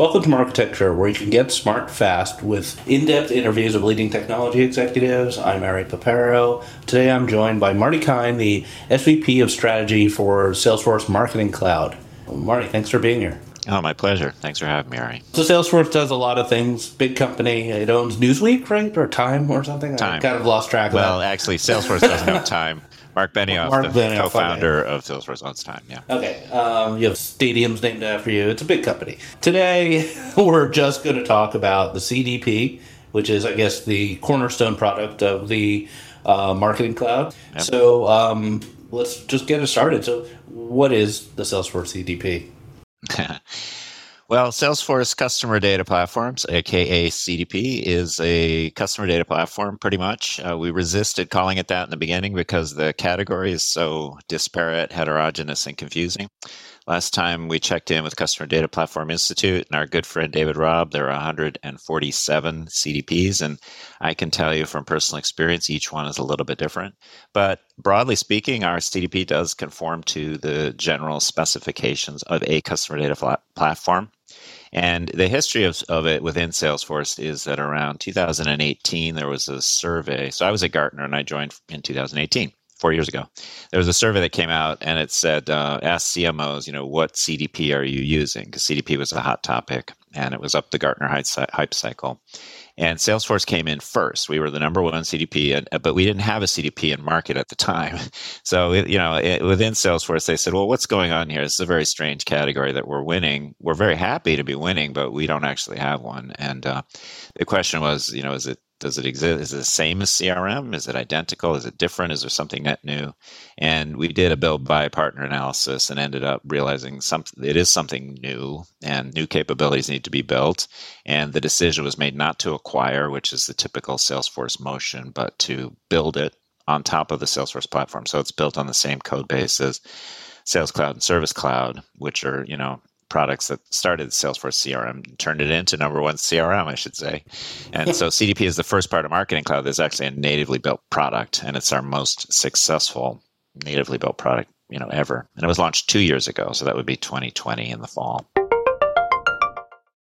Welcome to Marketecture, where you can get smart fast with in depth interviews of leading technology executives. I'm Ari Paparo. Today I'm joined by Marty Kihn, the SVP of Strategy for Salesforce Marketing Cloud. Marty, thanks for being here. Oh, my pleasure. Thanks for having me, Ari. So Salesforce does a lot of things. Big company. It owns Newsweek, right? Or Time or something? Time. I kind of lost track well, of that. Well, actually, Salesforce doesn't have Time. Marc Benioff, Marc the Benioff, co-founder of Salesforce, owns Time. Yeah. Okay. Um, you have stadiums named after you. It's a big company. Today, we're just going to talk about the CDP, which is, I guess, the cornerstone product of the uh, Marketing Cloud. Yep. So um, let's just get it started. So, what is the Salesforce CDP? well, Salesforce Customer Data Platforms, aka CDP, is a customer data platform pretty much. Uh, we resisted calling it that in the beginning because the category is so disparate, heterogeneous, and confusing. Last time we checked in with Customer Data Platform Institute and our good friend David Raab, there are 147 CDPs. And I can tell you from personal experience, each one is a little bit different. But broadly speaking, our CDP does conform to the general specifications of a customer data flat platform. And the history of, of it within Salesforce is that around 2018, there was a survey. So I was at Gartner and I joined in 2018 four years ago. There was a survey that came out and it said, uh, ask CMOs, you know, what CDP are you using? Because CDP was a hot topic and it was up the Gartner hype cycle. And Salesforce came in first. We were the number one CDP, and, but we didn't have a CDP in market at the time. So, you know, it, within Salesforce, they said, well, what's going on here? This is a very strange category that we're winning. We're very happy to be winning, but we don't actually have one. And uh, the question was, you know, is it does it exist? Is it the same as CRM? Is it identical? Is it different? Is there something net new? And we did a build buy partner analysis and ended up realizing something it is something new and new capabilities need to be built. And the decision was made not to acquire, which is the typical Salesforce motion, but to build it on top of the Salesforce platform. So it's built on the same code base as Sales Cloud and Service Cloud, which are, you know, products that started Salesforce CRM, turned it into number one CRM, I should say. And so CDP is the first part of Marketing Cloud that's actually a natively built product, and it's our most successful natively built product, you know, ever. And it was launched two years ago, so that would be 2020 in the fall.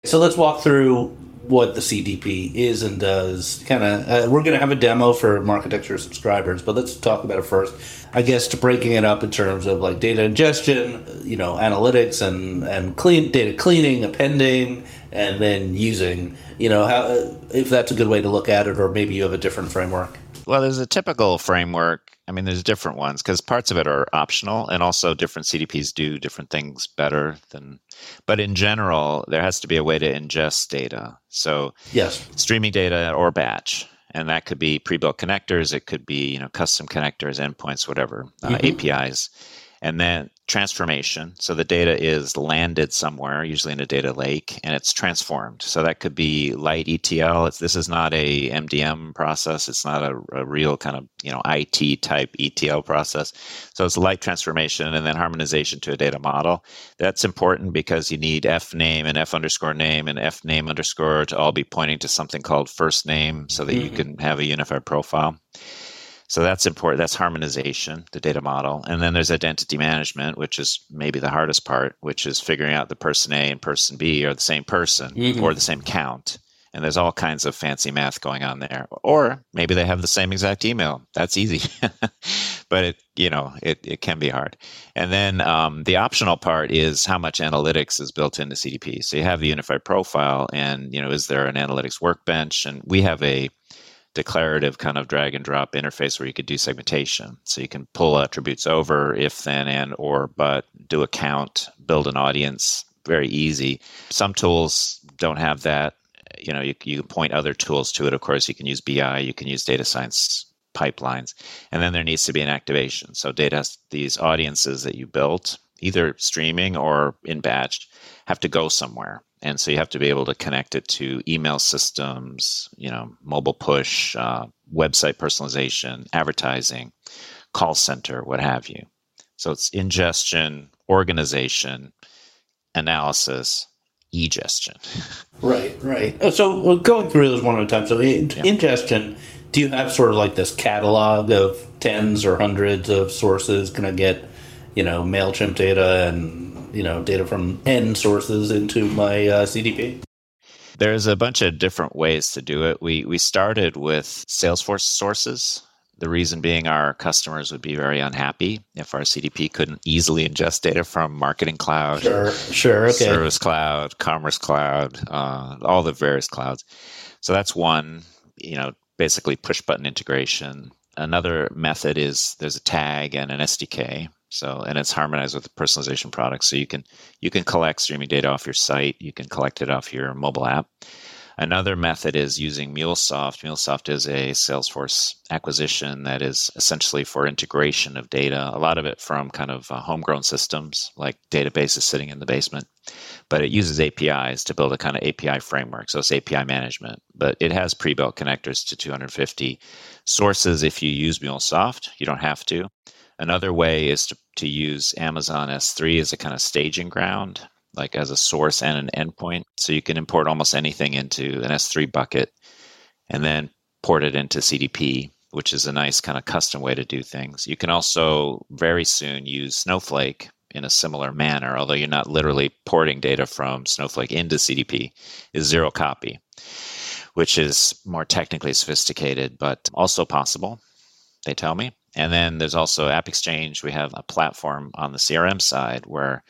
So let's walk through what the CDP is and does. Kind of, uh, we're going to have a demo for Marketecture subscribers, but let's talk about it first. I guess to breaking it up in terms of like data ingestion, you know, analytics and and clean data cleaning, appending, and then using. You know, how if that's a good way to look at it, or maybe you have a different framework. Well, there's a typical framework. I mean, there's different ones because parts of it are optional, and also different CDPs do different things better than. But in general, there has to be a way to ingest data. So, yes, streaming data or batch, and that could be pre-built connectors, it could be you know custom connectors, endpoints, whatever, uh, mm-hmm. APIs, and then transformation. So the data is landed somewhere, usually in a data lake, and it's transformed. So that could be light ETL. It's, this is not a MDM process. It's not a, a, real kind of you know IT type ETL process. So it's light transformation and then harmonization to a data model. That's important because you need F name and F underscore name and F name underscore to all be pointing to something called first name, so that mm-hmm. you can have a unified profile. So that's important. That's harmonization, the data model. And then there's identity management, which is maybe the hardest part, which is figuring out the person A and person B are the same person mm-hmm. or the same count. And there's all kinds of fancy math going on there. Or maybe they have the same exact email. That's easy. but it, you know, it, it can be hard. And then um, the optional part is how much analytics is built into CDP. So you have the unified profile and, you know, is there an analytics workbench? And we have a declarative kind of drag and drop interface where you could do segmentation. So you can pull attributes over if, then, and, or, but, do a count, build an audience, very easy. Some tools don't have that. You know, you, you can point other tools to it. Of course, you can use BI, you can use data science pipelines. And then there needs to be an activation. So data, these audiences that you built, either streaming or in batch, have to go somewhere. And so you have to be able to connect it to email systems you know mobile push uh, website personalization advertising call center what have you. So it's ingestion organization analysis egestion. Right right. Oh, so going through those one at a time. So in- yeah. ingestion do you have sort of like this catalog of tens or hundreds of sources can i get you know, MailChimp data and, you know, data from N sources into my uh, CDP? There's a bunch of different ways to do it. We we started with Salesforce sources. The reason being our customers would be very unhappy if our CDP couldn't easily ingest data from Marketing Cloud, sure, sure, okay. Service Cloud, Commerce Cloud, uh, all the various clouds. So that's one, you know, basically push button integration. Another method is there's a tag and an SDK so, and it's harmonized with the personalization products. So you can you can collect streaming data off your site. You can collect it off your mobile app. Another method is using MuleSoft. MuleSoft is a Salesforce acquisition that is essentially for integration of data, a lot of it from kind of uh, homegrown systems like databases sitting in the basement. But it uses APIs to build a kind of API framework. So it's API management. But it has pre built connectors to 250 sources if you use MuleSoft. You don't have to. Another way is to, to use Amazon S3 as a kind of staging ground, like as a source and an endpoint. So you can import almost anything into an S3 bucket and then port it into CDP, which is a nice kind of custom way to do things. You can also very soon use Snowflake in a similar manner, although you're not literally porting data from Snowflake into CDP, is zero copy, which is more technically sophisticated, but also possible, they tell me. And then there's also App Exchange. We have a platform on the CRM side where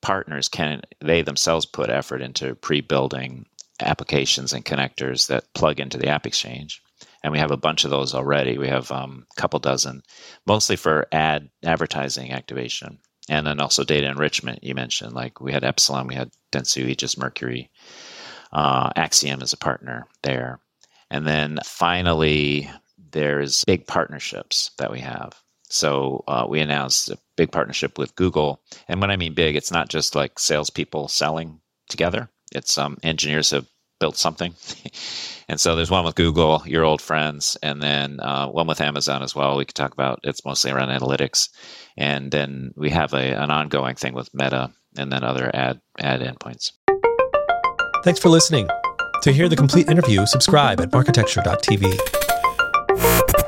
partners can they themselves put effort into pre-building applications and connectors that plug into the App Exchange. And we have a bunch of those already. We have um, a couple dozen, mostly for ad advertising activation, and then also data enrichment. You mentioned like we had Epsilon, we had Dentsu, Aegis Merkle, uh, Acxiom as a partner there, and then finally there's big partnerships that we have. So uh, we announced a big partnership with Google, and when I mean big, it's not just like salespeople selling together. It's um, engineers have built something, and so there's one with Google, your old friends, and then uh, one with Amazon as well. We could talk about. It's mostly around analytics, and then we have a, an ongoing thing with Meta, and then other ad ad endpoints. Thanks for listening. To hear the complete interview, subscribe at marketecture.tv you